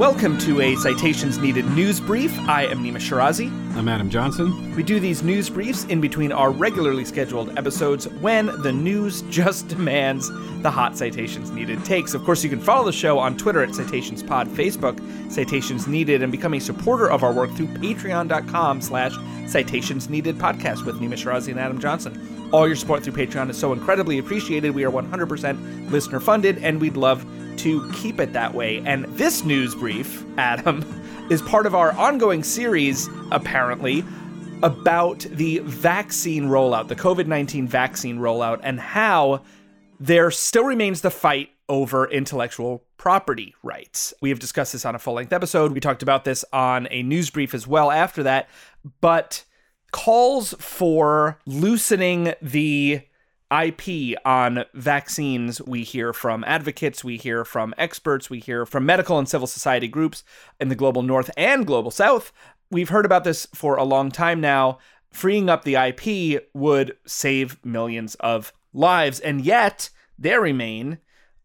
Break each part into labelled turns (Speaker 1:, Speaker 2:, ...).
Speaker 1: Welcome to a Citations Needed news brief. I am Nima Shirazi.
Speaker 2: I'm Adam Johnson.
Speaker 1: We do these news briefs in between our regularly scheduled episodes when the news just demands the hot Citations Needed takes. Of course, you can follow the show on Twitter at Citations Pod, Facebook, Citations Needed, and become a supporter of our work through patreon.com slash Citations Needed podcast with Nima Shirazi and Adam Johnson. All your support through Patreon is so incredibly appreciated. We are 100% listener funded, and we'd love to keep it that way. And this news brief, Adam, is part of our ongoing series, apparently, about the vaccine rollout, the COVID 19 vaccine rollout, and how there still remains the fight over intellectual property rights. We have discussed this on a full length episode. We talked about this on a news brief as well after that. But calls for loosening the IP on vaccines, we hear from advocates, we hear from experts, we hear from medical and civil society groups in the global north and global south. We've heard about this for a long time now. Freeing up the IP would save millions of lives, and yet there remain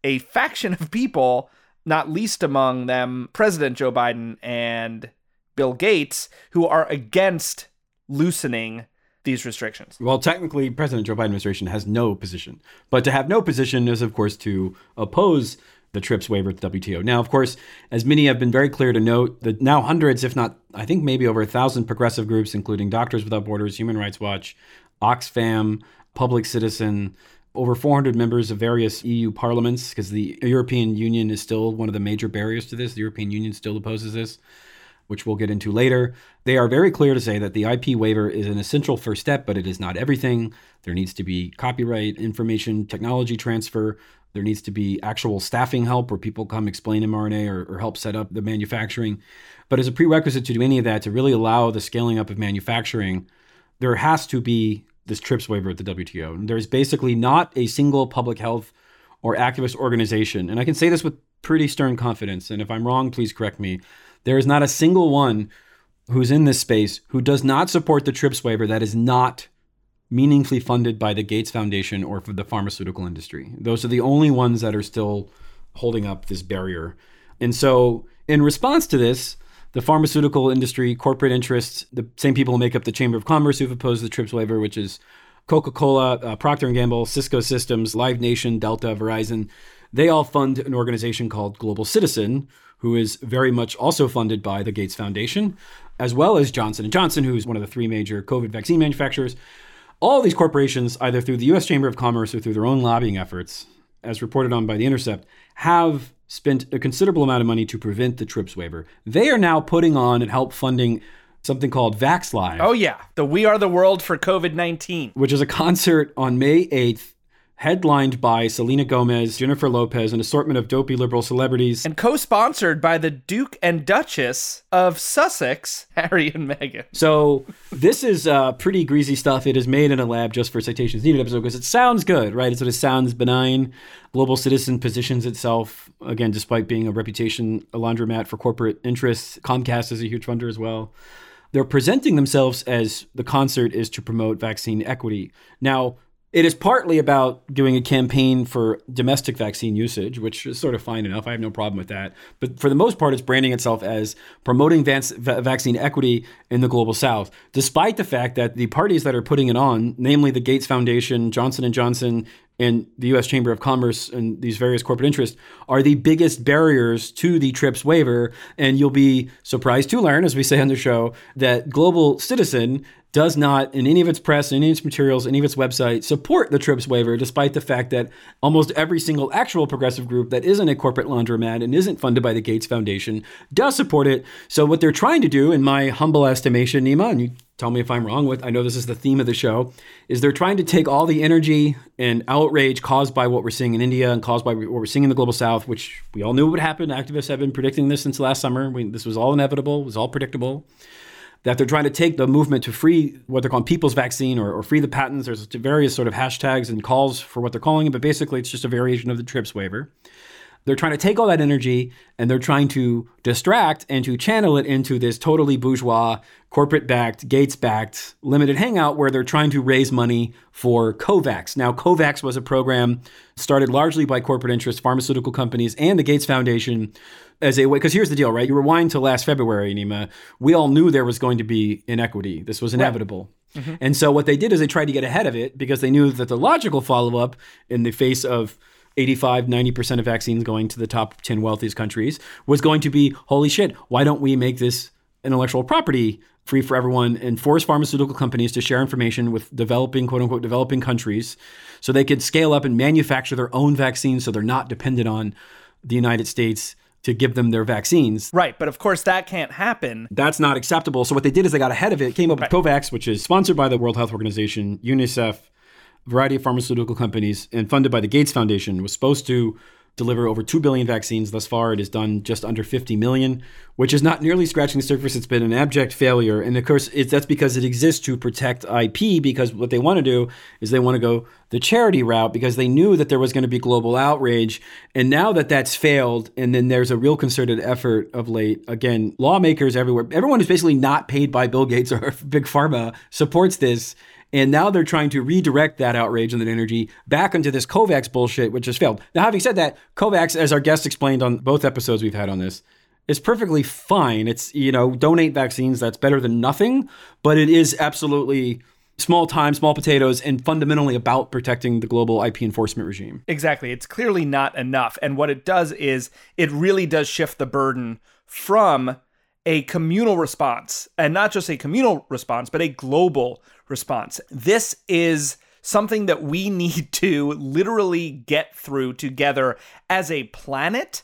Speaker 1: a faction of people, not least among them President Joe Biden and Bill Gates, who are against loosening these restrictions?
Speaker 2: Well, technically, President Joe Biden administration has no position. But to have no position is, of course, to oppose the TRIPS waiver at the WTO. Now, of course, as many have been very clear to note, that now hundreds, if not, I think maybe over a thousand progressive groups, including Doctors Without Borders, Human Rights Watch, Oxfam, Public Citizen, over 400 members of various EU parliaments, because the European Union is still one of the major barriers to this. The European Union still opposes this which we'll get into later. They are very clear to say that the IP waiver is an essential first step, but it is not everything. There needs to be copyright, information, technology transfer. There needs to be actual staffing help where people come explain mRNA or, or help set up the manufacturing. But as a prerequisite to do any of that, to really allow the scaling up of manufacturing, there has to be this TRIPS waiver at the WTO. And there's basically not a single public health or activist organization, and I can say this with pretty stern confidence, and if I'm wrong, please correct me there is not a single one who's in this space who does not support the TRIPS waiver that is not meaningfully funded by the Gates Foundation or for the pharmaceutical industry. Those are the only ones that are still holding up this barrier. And so, in response to this, the pharmaceutical industry, corporate interests, the same people who make up the Chamber of Commerce who've opposed the TRIPS waiver, which is Coca-Cola, uh, Procter & Gamble, Cisco Systems, Live Nation, Delta, Verizon, they all fund an organization called Global Citizen, who is very much also funded by the Gates Foundation, as well as Johnson & Johnson, who's one of the three major COVID vaccine manufacturers. All these corporations, either through the US Chamber of Commerce or through their own lobbying efforts, as reported on by The Intercept, have spent a considerable amount of money to prevent the TRIPS waiver. They are now putting on and help funding something called VaxLive.
Speaker 1: Oh, yeah. The We Are the World for COVID 19.
Speaker 2: Which is a concert on May 8th headlined by Selena Gomez, Jennifer Lopez, an assortment of dopey liberal celebrities.
Speaker 1: And co sponsored by the Duke and Duchess of Sussex, Harry and Meghan.
Speaker 2: So, this is uh, pretty greasy stuff. It is made in a lab just for Citations Needed episode because it sounds good, right? It sort of sounds benign. Global Citizen positions itself, again, despite being a reputation, a laundromat for corporate interests. Comcast is a huge funder as well they're presenting themselves as the concert is to promote vaccine equity. Now, it is partly about doing a campaign for domestic vaccine usage, which is sort of fine enough. I have no problem with that. But for the most part, it's branding itself as promoting vaccine equity in the global South, despite the fact that the parties that are putting it on, namely the Gates Foundation, Johnson and Johnson, and the U.S. Chamber of Commerce and these various corporate interests are the biggest barriers to the TRIPS waiver. And you'll be surprised to learn, as we say on the show, that Global Citizen does not, in any of its press, in any of its materials, any of its website, support the TRIPS waiver, despite the fact that almost every single actual progressive group that isn't a corporate laundromat and isn't funded by the Gates Foundation does support it. So what they're trying to do, in my humble estimation, Nima, and you tell me if I'm wrong with, I know this is the theme of the show, is they're trying to take all the energy and outrage caused by what we're seeing in India and caused by what we're seeing in the global south, which we all knew would happen. Activists have been predicting this since last summer. We, this was all inevitable, it was all predictable that they're trying to take the movement to free what they're calling people's vaccine or, or free the patents. There's various sort of hashtags and calls for what they're calling it, but basically it's just a variation of the TRIPS waiver. They're trying to take all that energy and they're trying to distract and to channel it into this totally bourgeois, corporate backed, Gates backed limited hangout where they're trying to raise money for COVAX. Now, COVAX was a program started largely by corporate interests, pharmaceutical companies, and the Gates Foundation as a way. Because here's the deal, right? You rewind to last February, Nima. We all knew there was going to be inequity, this was inevitable. Right. Mm-hmm. And so what they did is they tried to get ahead of it because they knew that the logical follow up in the face of 85, 90% of vaccines going to the top 10 wealthiest countries was going to be holy shit, why don't we make this intellectual property free for everyone and force pharmaceutical companies to share information with developing, quote unquote, developing countries so they could scale up and manufacture their own vaccines so they're not dependent on the United States to give them their vaccines.
Speaker 1: Right, but of course that can't happen.
Speaker 2: That's not acceptable. So what they did is they got ahead of it, came up right. with COVAX, which is sponsored by the World Health Organization, UNICEF, variety of pharmaceutical companies and funded by the Gates Foundation was supposed to deliver over 2 billion vaccines. Thus far, it has done just under 50 million, which is not nearly scratching the surface. It's been an abject failure. And of course, that's because it exists to protect IP, because what they want to do is they want to go the charity route because they knew that there was going to be global outrage. And now that that's failed, and then there's a real concerted effort of late, again, lawmakers everywhere, everyone who's basically not paid by Bill Gates or Big Pharma supports this and now they're trying to redirect that outrage and that energy back into this COVAX bullshit, which has failed. Now, having said that, COVAX, as our guest explained on both episodes we've had on this, is perfectly fine. It's, you know, donate vaccines, that's better than nothing, but it is absolutely small time, small potatoes, and fundamentally about protecting the global IP enforcement regime.
Speaker 1: Exactly. It's clearly not enough. And what it does is it really does shift the burden from a communal response, and not just a communal response, but a global response. This is something that we need to literally get through together as a planet,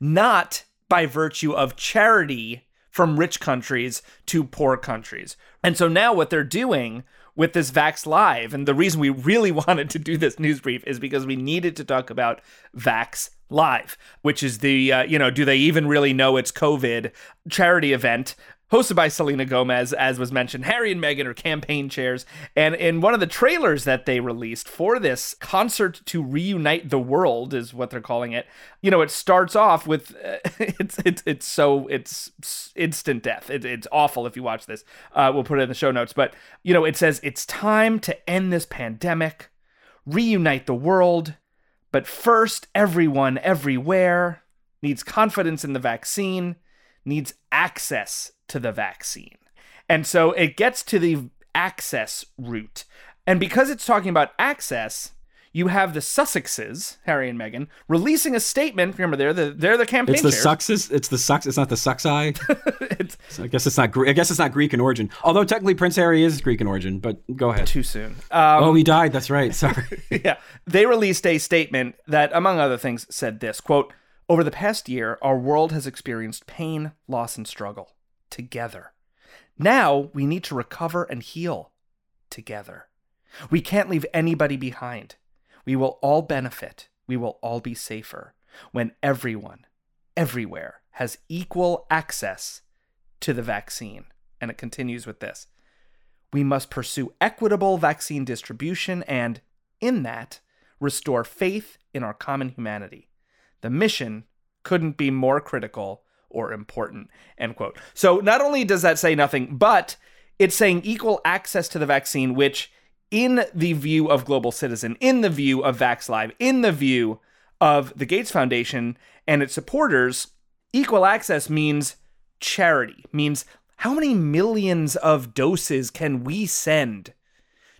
Speaker 1: not by virtue of charity from rich countries to poor countries. And so now what they're doing with this Vax Live, and the reason we really wanted to do this news brief is because we needed to talk about Vax Live, which is the, uh, you know, do they even really know it's COVID charity event hosted by Selena Gomez, as was mentioned. Harry and Meghan are campaign chairs. And in one of the trailers that they released for this concert to reunite the world, is what they're calling it. You know, it starts off with uh, it's it's it's so it's instant death. It, it's awful if you watch this. Uh, we'll put it in the show notes. But you know, it says it's time to end this pandemic, reunite the world. But first, everyone, everywhere needs confidence in the vaccine, needs access to the vaccine. And so it gets to the access route. And because it's talking about access, you have the Sussexes, Harry and Meghan, releasing a statement. Remember, they're the they're the campaign.
Speaker 2: It's the. Suxes. It's the Sux. It's not the Suxi. so I guess it's not. I guess it's not Greek in origin. Although technically Prince Harry is Greek in origin. But go ahead.
Speaker 1: Too soon.
Speaker 2: Um, oh, he died. That's right. Sorry.
Speaker 1: yeah, they released a statement that, among other things, said this quote: "Over the past year, our world has experienced pain, loss, and struggle together. Now we need to recover and heal together. We can't leave anybody behind. We will all benefit. We will all be safer when everyone, everywhere, has equal access to the vaccine. And it continues with this We must pursue equitable vaccine distribution and, in that, restore faith in our common humanity. The mission couldn't be more critical or important, end quote. So not only does that say nothing, but it's saying equal access to the vaccine, which in the view of Global Citizen, in the view of Vax Live, in the view of the Gates Foundation and its supporters, equal access means charity, means how many millions of doses can we send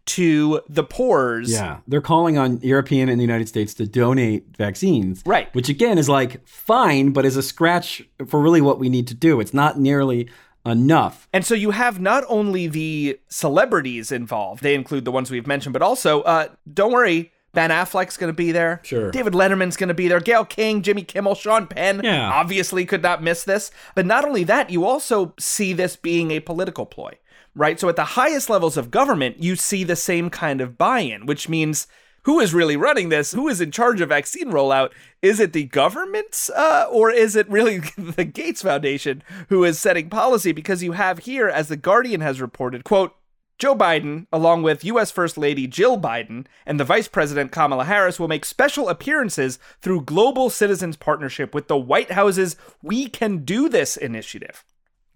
Speaker 1: to the poors.
Speaker 2: Yeah, they're calling on European and the United States to donate vaccines.
Speaker 1: Right.
Speaker 2: Which again is like fine, but is a scratch for really what we need to do. It's not nearly enough.
Speaker 1: And so you have not only the celebrities involved, they include the ones we've mentioned, but also, uh, don't worry, Ben Affleck's going to be there.
Speaker 2: Sure.
Speaker 1: David Letterman's going to be there. Gayle King, Jimmy Kimmel, Sean Penn.
Speaker 2: Yeah.
Speaker 1: Obviously could not miss this. But not only that, you also see this being a political ploy right? So at the highest levels of government, you see the same kind of buy in, which means who is really running this? Who is in charge of vaccine rollout? Is it the government uh, or is it really the Gates Foundation who is setting policy? Because you have here, as The Guardian has reported, quote, Joe Biden, along with U.S. First Lady Jill Biden and the Vice President Kamala Harris, will make special appearances through Global Citizens Partnership with the White House's We Can Do This initiative,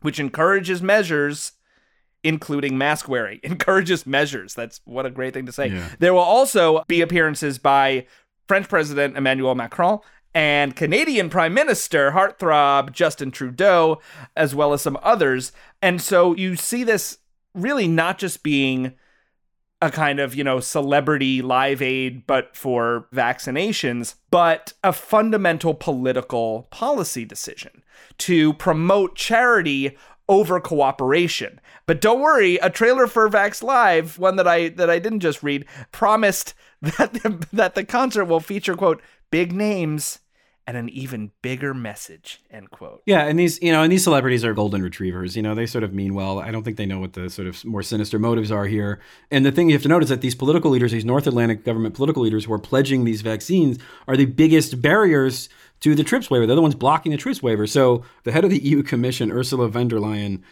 Speaker 1: which encourages measures including mask wearing, encourages measures. That's what a great thing to say.
Speaker 2: Yeah.
Speaker 1: There will also be appearances by French President Emmanuel Macron and Canadian Prime Minister heartthrob Justin Trudeau, as well as some others. And so you see this really not just being a kind of, you know, celebrity live aid, but for vaccinations, but a fundamental political policy decision to promote charity over cooperation. But don't worry, a trailer for Vax Live, one that I that I didn't just read, promised that the, that the concert will feature quote big names and an even bigger message end quote
Speaker 2: Yeah, and these, you know, and these celebrities are golden retrievers. You know, they sort of mean well. I don't think they know what the sort of more sinister motives are here. And the thing you have to note is that these political leaders, these North Atlantic government political leaders who are pledging these vaccines, are the biggest barriers to the TRIPS waiver. They're the ones blocking the TRIPS waiver. So the head of the EU Commission, Ursula von der Leyen,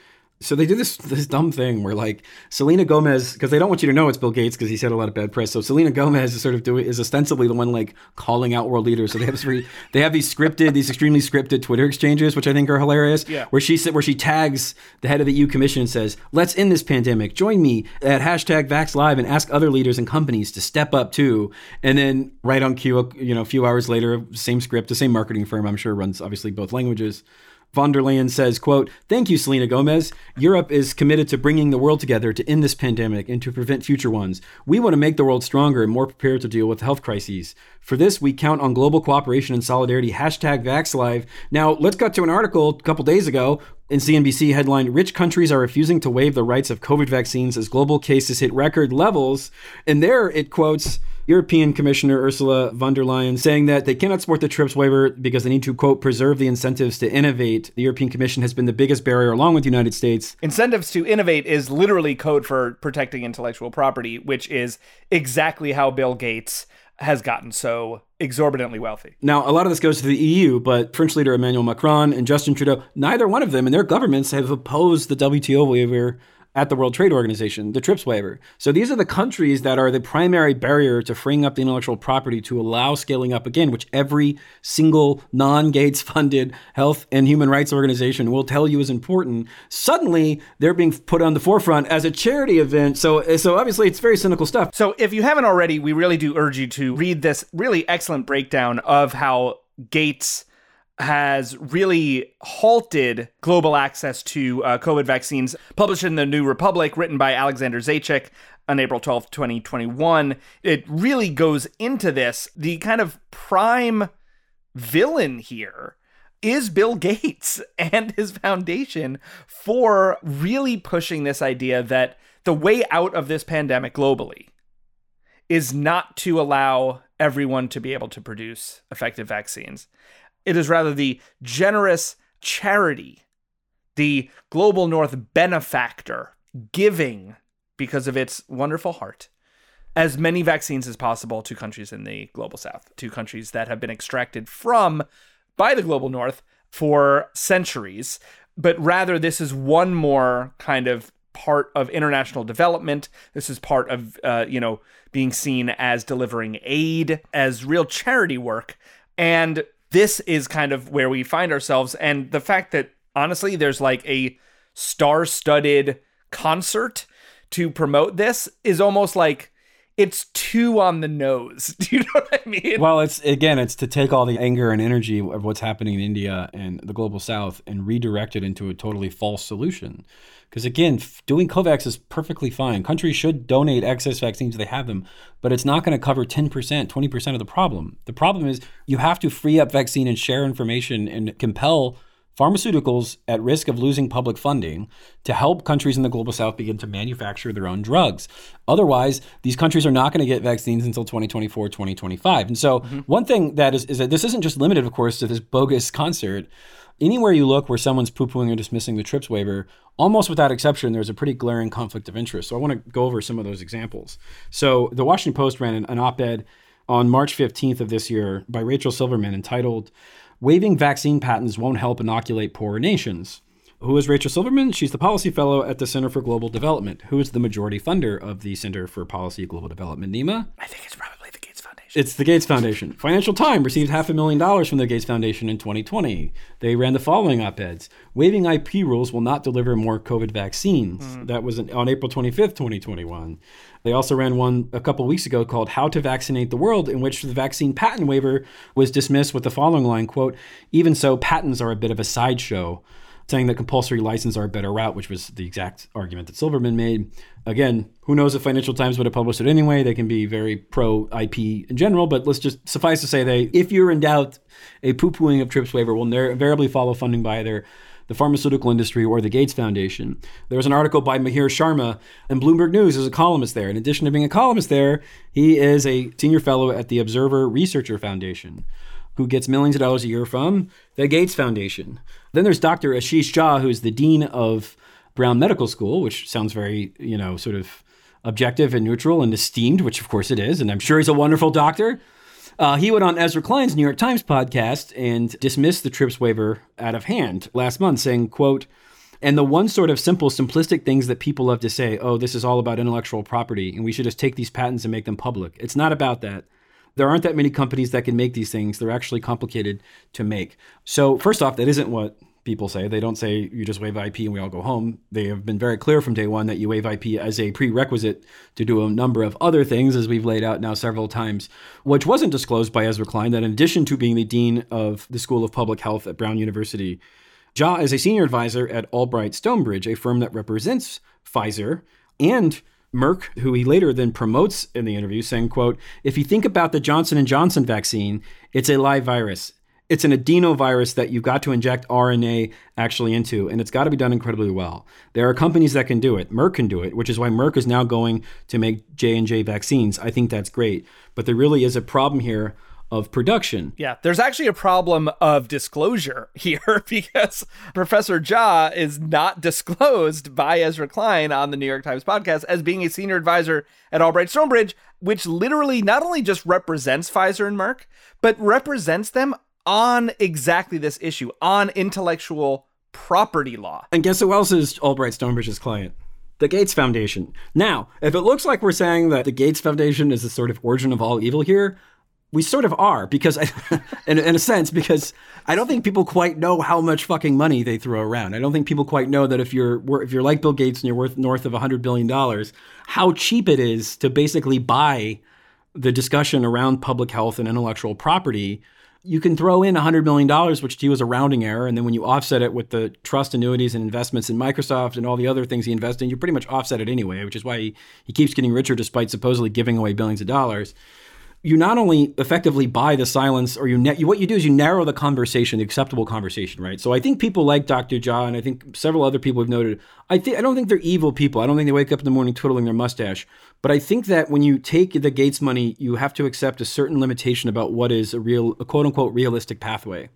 Speaker 2: so they do this this dumb thing where like Selena Gomez, because they don't want you to know it's Bill Gates because he's had a lot of bad press. So Selena Gomez is sort of doing is ostensibly the one like calling out world leaders. So they have re, they have these scripted, these extremely scripted Twitter exchanges, which I think are hilarious.
Speaker 1: Yeah.
Speaker 2: Where she where she tags the head of the EU Commission and says, "Let's end this pandemic. Join me at hashtag Vax Live and ask other leaders and companies to step up too." And then right on cue, you know, a few hours later, same script, the same marketing firm, I'm sure runs obviously both languages. Von der Leyen says, quote, Thank you, Selena Gomez. Europe is committed to bringing the world together to end this pandemic and to prevent future ones. We want to make the world stronger and more prepared to deal with health crises. For this, we count on global cooperation and solidarity. Hashtag VaxLive. Now, let's cut to an article a couple days ago in CNBC headline Rich countries are refusing to waive the rights of COVID vaccines as global cases hit record levels. And there it quotes European Commissioner Ursula von der Leyen saying that they cannot support the TRIPS waiver because they need to, quote, preserve the incentives to innovate. The European Commission has been the biggest barrier, along with the United States.
Speaker 1: incentives to innovate is literally code for protecting intellectual property which is exactly how bill gates has gotten so exorbitantly wealthy
Speaker 2: Now, a lot of this goes to the EU, but French leader Emmanuel Macron and Justin Trudeau, neither one of them and their governments have opposed the WTO waiver at the World Trade Organization, the TRIPS waiver. So these are the countries that are the primary barrier to freeing up the intellectual property to allow scaling up again, which every single non Gates funded health and human rights organization will tell you is important. Suddenly, they're being put on the forefront as a charity event. So, so obviously, it's very cynical stuff.
Speaker 1: So, if you haven't already, we really do urge you to read this really excellent breakdown of how Gates has really halted global access to uh, COVID vaccines, published in the New Republic, written by Alexander Zaitchik on April 12th, 2021. It really goes into this. The kind of prime villain here is Bill Gates and his foundation for really pushing this idea that the way out of this pandemic globally is not to allow everyone to be able to produce effective vaccines. It is rather the generous charity, the global north benefactor giving because of its wonderful heart as many vaccines as possible to countries in the global south, to countries that have been extracted from by the global north for centuries. But rather, this is one more kind of part of international development. This is part of, uh, you know, being seen as delivering aid, as real charity work. And this is kind of where we find ourselves. And the fact that, honestly, there's like a star studded concert to promote this is almost like it's too on the nose. Do you know what I mean?
Speaker 2: Well, it's again, it's to take all the anger and energy of what's happening in India and the global south and redirect it into a totally false solution. Because again, doing COVAX is perfectly fine. Countries should donate excess vaccines if they have them, but it's not going to cover 10%, 20% of the problem. The problem is you have to free up vaccine and share information and compel pharmaceuticals at risk of losing public funding to help countries in the global south begin to manufacture their own drugs. Otherwise, these countries are not going to get vaccines until 2024, 2025. And so, mm-hmm. one thing that is, is that this isn't just limited, of course, to this bogus concert. Anywhere you look where someone's poo pooing or dismissing the TRIPS waiver, almost without exception, there's a pretty glaring conflict of interest. So, I want to go over some of those examples. So, the Washington Post ran an, an op ed on March 15th of this year by Rachel Silverman entitled, Waiving Vaccine Patents Won't Help Inoculate Poorer Nations. Who is Rachel Silverman? She's the policy fellow at the Center for Global Development. Who is the majority funder of the Center for Policy Global Development, Nima?
Speaker 1: I think it's probably the.
Speaker 2: It's the Gates Foundation. Financial Times received half a million dollars from the Gates Foundation in 2020. They ran the following op eds Waiving IP rules will not deliver more COVID vaccines. Mm. That was on April 25th, 2021. They also ran one a couple weeks ago called How to Vaccinate the World, in which the vaccine patent waiver was dismissed with the following line quote, Even so, patents are a bit of a sideshow saying that compulsory license are a better route, which was the exact argument that Silverman made. Again, who knows if Financial Times would have published it anyway? They can be very pro IP in general, but let's just suffice to say they, if you're in doubt, a poo pooing of TRIPS waiver will invariably follow funding by either the pharmaceutical industry or the Gates Foundation. There was an article by Mihir Sharma in Bloomberg News as a columnist there. In addition to being a columnist there, he is a senior fellow at the Observer Researcher Foundation who gets millions of dollars a year from the Gates Foundation. Then there's Dr. Ashish Jha, who's the dean of Brown Medical School, which sounds very, you know, sort of objective and neutral and esteemed, which of course it is, and I'm sure he's a wonderful doctor. Uh, he went on Ezra Klein's New York Times podcast and dismissed the TRIPS waiver out of hand last month, saying, quote, and the one sort of simple, simplistic things that people love to say, oh, this is all about intellectual property, and we should just take these patents and make them public. It's not about that there aren't that many companies that can make these things. They're actually complicated to make. So, first off, that isn't what people say. They don't say you just waive IP and we all go home. They have been very clear from day one that you waive IP as a prerequisite to do a number of other things, as we've laid out now several times, which wasn't disclosed by Ezra Klein, that in addition to being the dean of the School of Public Health at Brown University, Jha is a senior advisor at Albright Stonebridge, a firm that represents Pfizer and Merck, who he later then promotes in the interview, saying, quote, if you think about the Johnson & Johnson vaccine, it's a live virus. It's an adenovirus that you've got to inject RNA actually into, and it's got to be done incredibly well. There are companies that can do it. Merck can do it, which is why Merck is now going to make J&J vaccines. I think that's great. But there really is a problem here of production.
Speaker 1: Yeah, there's actually a problem of disclosure here because Professor Jha is not disclosed by Ezra Klein on the New York Times podcast as being a senior advisor at Albright Stonebridge, which literally not only just represents Pfizer and Merck, but represents them on exactly this issue, on intellectual property law.
Speaker 2: And guess who else is Albright Stonebridge's client? the Gates Foundation. Now, if it looks like we're saying that the Gates Foundation is the sort of origin of all evil here, we sort of are because in, in, a sense because i don't think people quite know how much fucking money they throw around i don't think people quite know that if you're if you're like bill gates and you're worth north of 100 billion dollars how cheap it is to basically buy the discussion around public health and intellectual property you can throw in $100 million, which to you is a rounding error. And then when you offset it with the trust annuities and investments in Microsoft and all the other things he invests in, you pretty much offset it anyway, which is why he, he keeps getting richer despite supposedly giving away billions of dollars you not only effectively buy the silence, or you, ne- what you do is you narrow the conversation, the acceptable conversation, right? So I think people like Dr. Jha, and I think several other people have noted. I think I don't think they're evil people. I don't think they wake up in the morning twiddling their mustache. But I think that when you take the Gates money, you have to accept a certain limitation about what is a real, a quote unquote, realistic pathway.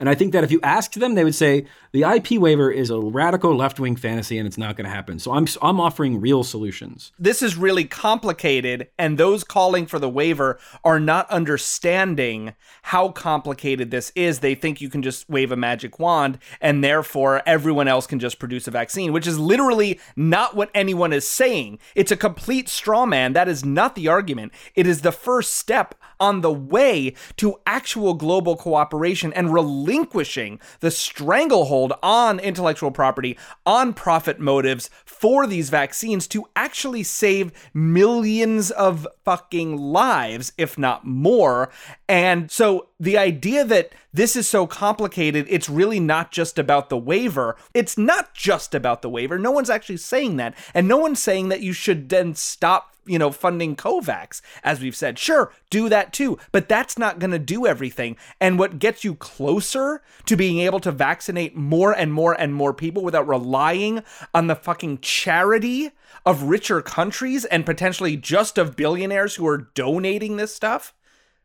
Speaker 2: And I think that if you asked them, they would say the IP waiver is a radical left wing fantasy and it's not going to happen. So I'm, I'm offering real solutions.
Speaker 1: This is really complicated, and those calling for the waiver are not understanding how complicated this is. They think you can just wave a magic wand and therefore everyone else can just produce a vaccine, which is literally not what anyone is saying. It's a complete straw man. That is not the argument. It is the first step on the way to actual global cooperation and relinquishing the stranglehold on intellectual property, on profit motives for these vaccines to actually save millions of fucking lives, if not more. And so the idea that this is so complicated, it's really not just about the waiver. It's not just about the waiver. No one's actually saying that. And no one's saying that you should then stop you know, funding COVAX, as we've said. Sure, do that too, but that's not going to do everything. And what gets you closer to being able to vaccinate more and more and more people without relying on the fucking charity of richer countries and potentially just of billionaires who are donating this stuff?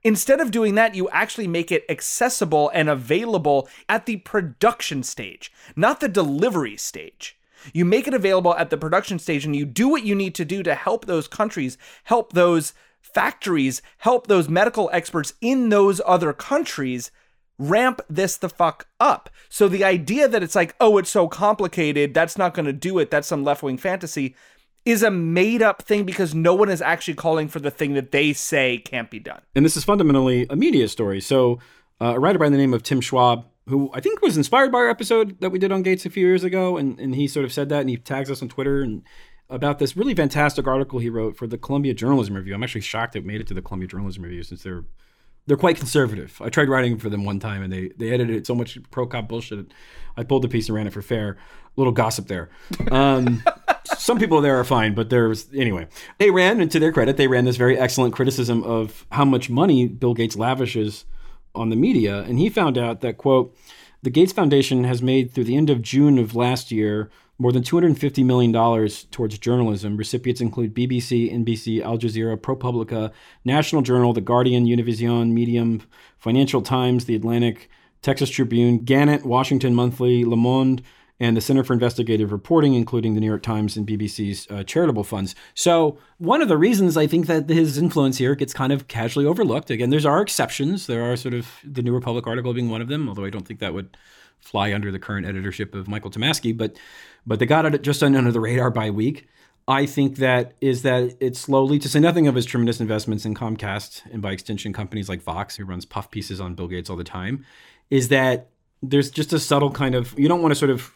Speaker 1: Instead of doing that, you actually make it accessible and available at the production stage, not the delivery stage. You make it available at the production stage and you do what you need to do to help those countries, help those factories, help those medical experts in those other countries ramp this the fuck up. So the idea that it's like, oh, it's so complicated, that's not going to do it, that's some left wing fantasy, is a made up thing because no one is actually calling for the thing that they say can't be done.
Speaker 2: And this is fundamentally a media story. So uh, a writer by the name of Tim Schwab, who I think was inspired by our episode that we did on Gates a few years ago, and, and he sort of said that, and he tags us on Twitter and about this really fantastic article he wrote for the Columbia Journalism Review. I'm actually shocked it made it to the Columbia Journalism Review since they're they're quite conservative. I tried writing for them one time and they they edited so much pro cop bullshit. I pulled the piece and ran it for fair. Little gossip there. Um, some people there are fine, but there's anyway. They ran, and to their credit, they ran this very excellent criticism of how much money Bill Gates lavishes on the media, and he found out that quote, the Gates Foundation has made through the end of June of last year more than $250 million towards journalism. Recipients include BBC, NBC, Al Jazeera, ProPublica, National Journal, The Guardian, Univision, Medium, Financial Times, The Atlantic, Texas Tribune, Gannett, Washington Monthly, Le Monde, and the Center for Investigative Reporting, including the New York Times and BBC's uh, charitable funds. So, one of the reasons I think that his influence here gets kind of casually overlooked. Again, there's are exceptions. There are sort of the New Republic article being one of them, although I don't think that would fly under the current editorship of Michael Tomasky. But, but they got it just under the radar by week. I think that is that it's slowly, to say nothing of his tremendous investments in Comcast and by extension companies like Vox, who runs puff pieces on Bill Gates all the time, is that there's just a subtle kind of you don't want to sort of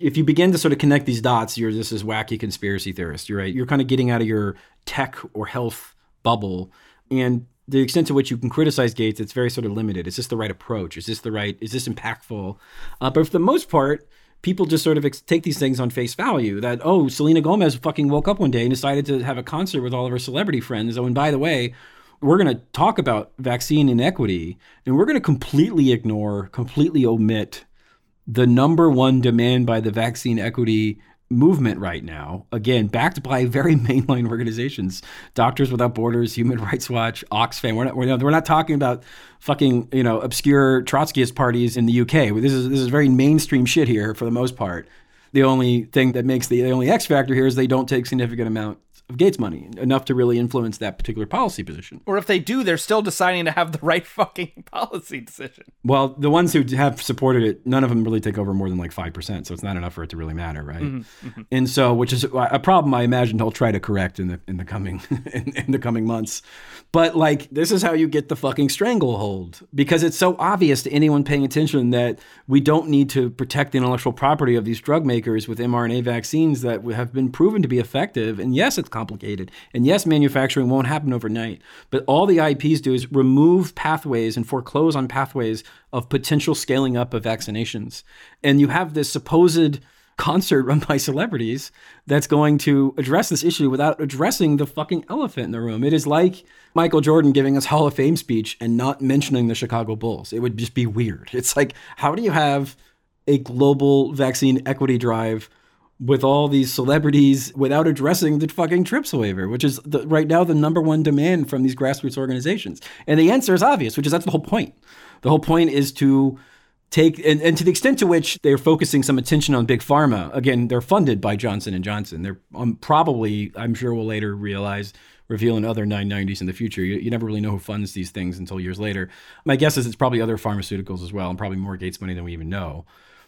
Speaker 2: if you begin to sort of connect these dots, you're just this wacky conspiracy theorist. You're right. You're kind of getting out of your tech or health bubble, and the extent to which you can criticize Gates, it's very sort of limited. Is this the right approach? Is this the right? Is this impactful? Uh, but for the most part, people just sort of ex- take these things on face value. That oh, Selena Gomez fucking woke up one day and decided to have a concert with all of her celebrity friends. Oh, and by the way, we're going to talk about vaccine inequity, and we're going to completely ignore, completely omit the number one demand by the vaccine equity movement right now, again, backed by very mainline organizations, Doctors Without Borders, Human Rights Watch, Oxfam. We're not, we're not, we're not talking about fucking, you know, obscure Trotskyist parties in the UK. This is, this is very mainstream shit here for the most part. The only thing that makes the, the only X factor here is they don't take significant amount of Gates money, enough to really influence that particular policy position.
Speaker 1: Or if they do, they're still deciding to have the right fucking policy decision.
Speaker 2: Well, the ones who have supported it, none of them really take over more than like 5%. So it's not enough for it to really matter, right? Mm-hmm, mm-hmm. And so, which is a problem I imagine he'll try to correct in the, in the coming, in, in the coming months. But like, this is how you get the fucking stranglehold because it's so obvious to anyone paying attention that we don't need to protect the intellectual property of these drug makers with mRNA vaccines that have been proven to be effective. And yes, it's complicated. And yes, manufacturing won't happen overnight. But all the IPs do is remove pathways and foreclose on pathways of potential scaling up of vaccinations. And you have this supposed concert run by celebrities that's going to address this issue without addressing the fucking elephant in the room. It is like Michael Jordan giving us Hall of Fame speech and not mentioning the Chicago Bulls. It would just be weird. It's like, how do you have a global vaccine equity drive with all these celebrities without addressing the fucking TRIPS waiver, which is the, right now the number one demand from these grassroots organizations. And the answer is obvious, which is that's the whole point. The whole point is to take and, and to the extent to which they're focusing some attention on big pharma. Again, they're funded by Johnson and Johnson. They're um, probably, I'm sure, we'll later realize reveal in other 990s in the future. You, you, never really know who funds these things until years later. My guess is it's probably other pharmaceuticals as well, and probably more Gates money than we even know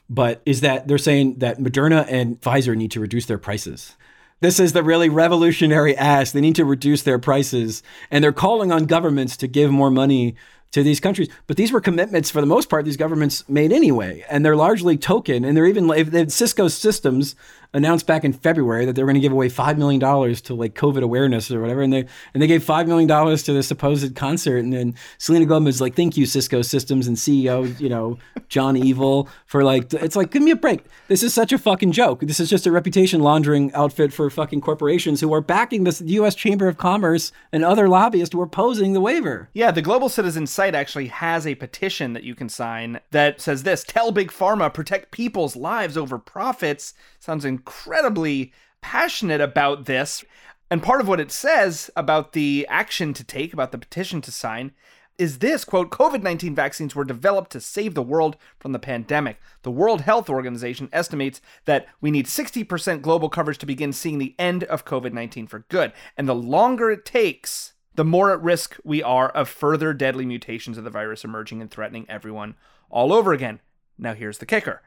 Speaker 2: but is that they're saying that Moderna and Pfizer need to reduce their prices. This is the really revolutionary ask. They need to reduce their prices, and they're calling on governments to give more money to these countries. But these were commitments for the most part these governments made anyway, and they're largely token. And they're even if Cisco Systems announced back in February that they were going to give away five million dollars to like COVID awareness or whatever, and they and they gave five million dollars to the supposed concert, and then Selena Gomez like, "Thank you, Cisco Systems and CEO, you know, John Evil for like." It's like, give me a break. This is such a fucking joke. This is just a reputation laundering outfit for fucking corporations who are backing this U.S. Chamber of Commerce and other lobbyists who are posing the waiver.
Speaker 1: Yeah, the Global Citizen site actually has a petition that you can sign that says this: "Tell Big Pharma protect people's lives over profits." Sounds incredibly passionate about this. And part of what it says about the action to take, about the petition to sign, is this quote COVID 19 vaccines were developed to save the world from the pandemic. The World Health Organization estimates that we need 60% global coverage to begin seeing the end of COVID 19 for good. And the longer it takes the more at risk we are of further deadly mutations of the virus emerging and threatening everyone all over again. Now, here's the kicker.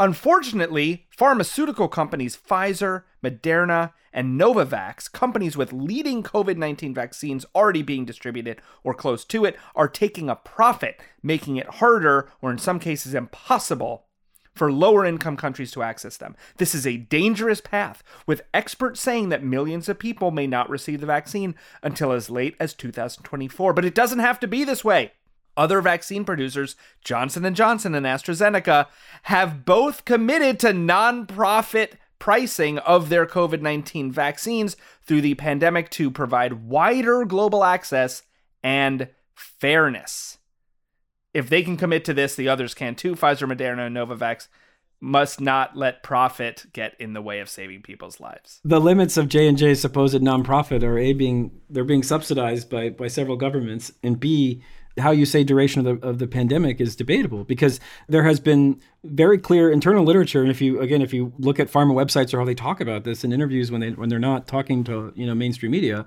Speaker 1: Unfortunately, pharmaceutical companies Pfizer, Moderna, and Novavax, companies with leading COVID 19 vaccines already being distributed or close to it, are taking a profit, making it harder, or in some cases impossible, for lower income countries to access them. This is a dangerous path, with experts saying that millions of people may not receive the vaccine until as late as 2024. But it doesn't have to be this way. Other vaccine producers, Johnson & Johnson and AstraZeneca, have both committed to non-profit pricing of their COVID-19 vaccines through the pandemic to provide wider global access and fairness. If they can commit to this, the others can too. Pfizer, Moderna, and Novavax must not let profit get in the way of saving people's lives.
Speaker 2: The limits of J and J's supposed nonprofit are a being they're being subsidized by by several governments, and b how you say duration of the of the pandemic is debatable because there has been very clear internal literature, and if you again if you look at pharma websites or how they talk about this in interviews when they when they're not talking to you know mainstream media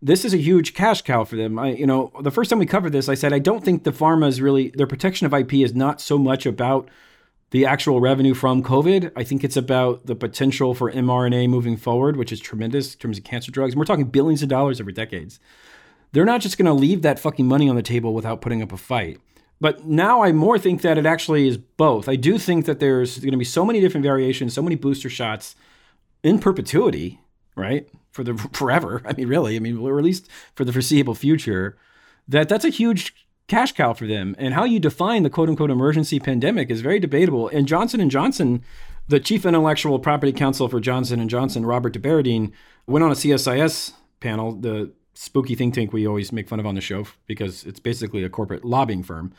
Speaker 2: this is a huge cash cow for them. I, you know, the first time we covered this, I said I don't think the pharma is really their protection of IP is not so much about the actual revenue from COVID. I think it's about the potential for mRNA moving forward, which is tremendous in terms of cancer drugs. And we're talking billions of dollars over decades. They're not just going to leave that fucking money on the table without putting up a fight. But now I more think that it actually is both. I do think that there's going to be so many different variations, so many booster shots in perpetuity, right? For the forever. I mean, really. I mean, or at least for the foreseeable future. That that's a huge cash cow for them. And how you define the quote unquote emergency pandemic is very debatable. And Johnson and Johnson, the chief intellectual property counsel for Johnson and Johnson, Robert DeBaradine, went on a CSIS panel, the spooky think tank we always make fun of on the show because it's basically a corporate lobbying firm.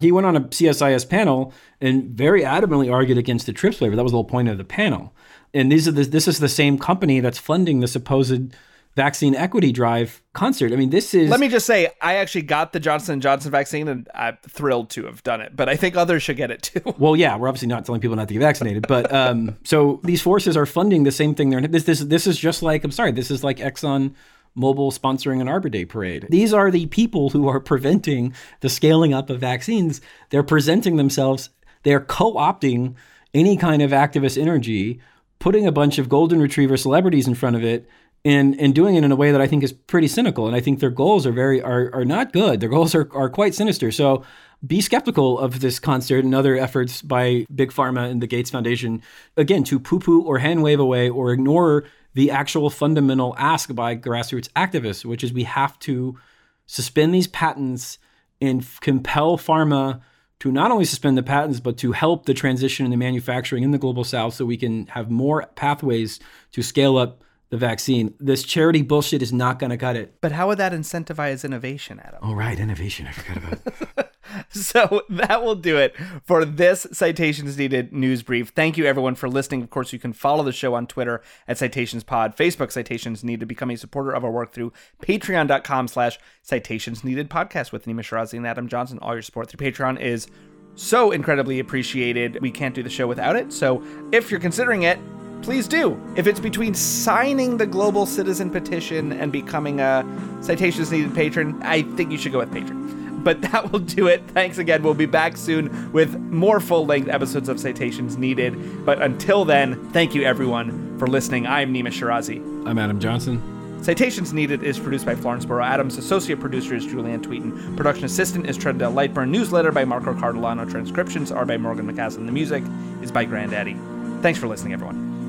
Speaker 2: He went on a CSIS panel and very adamantly argued against the TRIPS waiver. That was the whole point of the panel. And these are the, this is the same company that's funding the supposed vaccine equity drive concert. I mean, this is.
Speaker 1: Let me just say, I actually got the Johnson and Johnson vaccine, and I'm thrilled to have done it. But I think others should get it too.
Speaker 2: Well, yeah, we're obviously not telling people not to get vaccinated, but um, so these forces are funding the same thing. They're this this this is just like I'm sorry, this is like Exxon. Mobil sponsoring an Arbor Day parade. These are the people who are preventing the scaling up of vaccines. They're presenting themselves, they're co opting any kind of activist energy, putting a bunch of golden retriever celebrities in front of it, and and doing it in a way that I think is pretty cynical. And I think their goals are very are are not good. Their goals are are quite sinister. So be skeptical of this concert and other efforts by Big Pharma and the Gates Foundation, again, to poo poo or hand wave away or ignore the actual fundamental ask by grassroots activists, which is we have to suspend these patents and f- compel pharma to not only suspend the patents, but to help the transition in the manufacturing in the global south so we can have more pathways to scale up the vaccine. This charity bullshit is not going to cut it.
Speaker 1: But how would that incentivize innovation, Adam?
Speaker 2: Oh, right. Innovation. I forgot about
Speaker 1: so that will do it for this Citations Needed news brief. Thank you, everyone, for listening. Of course, you can follow the show on Twitter at Citations Pod, Facebook Citations Needed, to become a supporter of our work through patreon.com slash Citations Needed podcast with Nima Shirazi and Adam Johnson. All your support through Patreon is so incredibly appreciated. We can't do the show without it. So if you're considering it, please do. If it's between signing the global citizen petition and becoming a citations needed patron, I think you should go with patron. But that will do it. Thanks again. We'll be back soon with more full length episodes of Citations Needed. But until then, thank you everyone for listening. I'm Nima Shirazi.
Speaker 2: I'm Adam Johnson.
Speaker 1: Citations Needed is produced by Florence Barrau-Adams. Associate producer is Julianne Tweeten. Production assistant is Trendell Lightburn. Newsletter by Marco Cardellano. Transcriptions are by Morgan McCaslin. The music is by Grandaddy. Thanks for listening, everyone.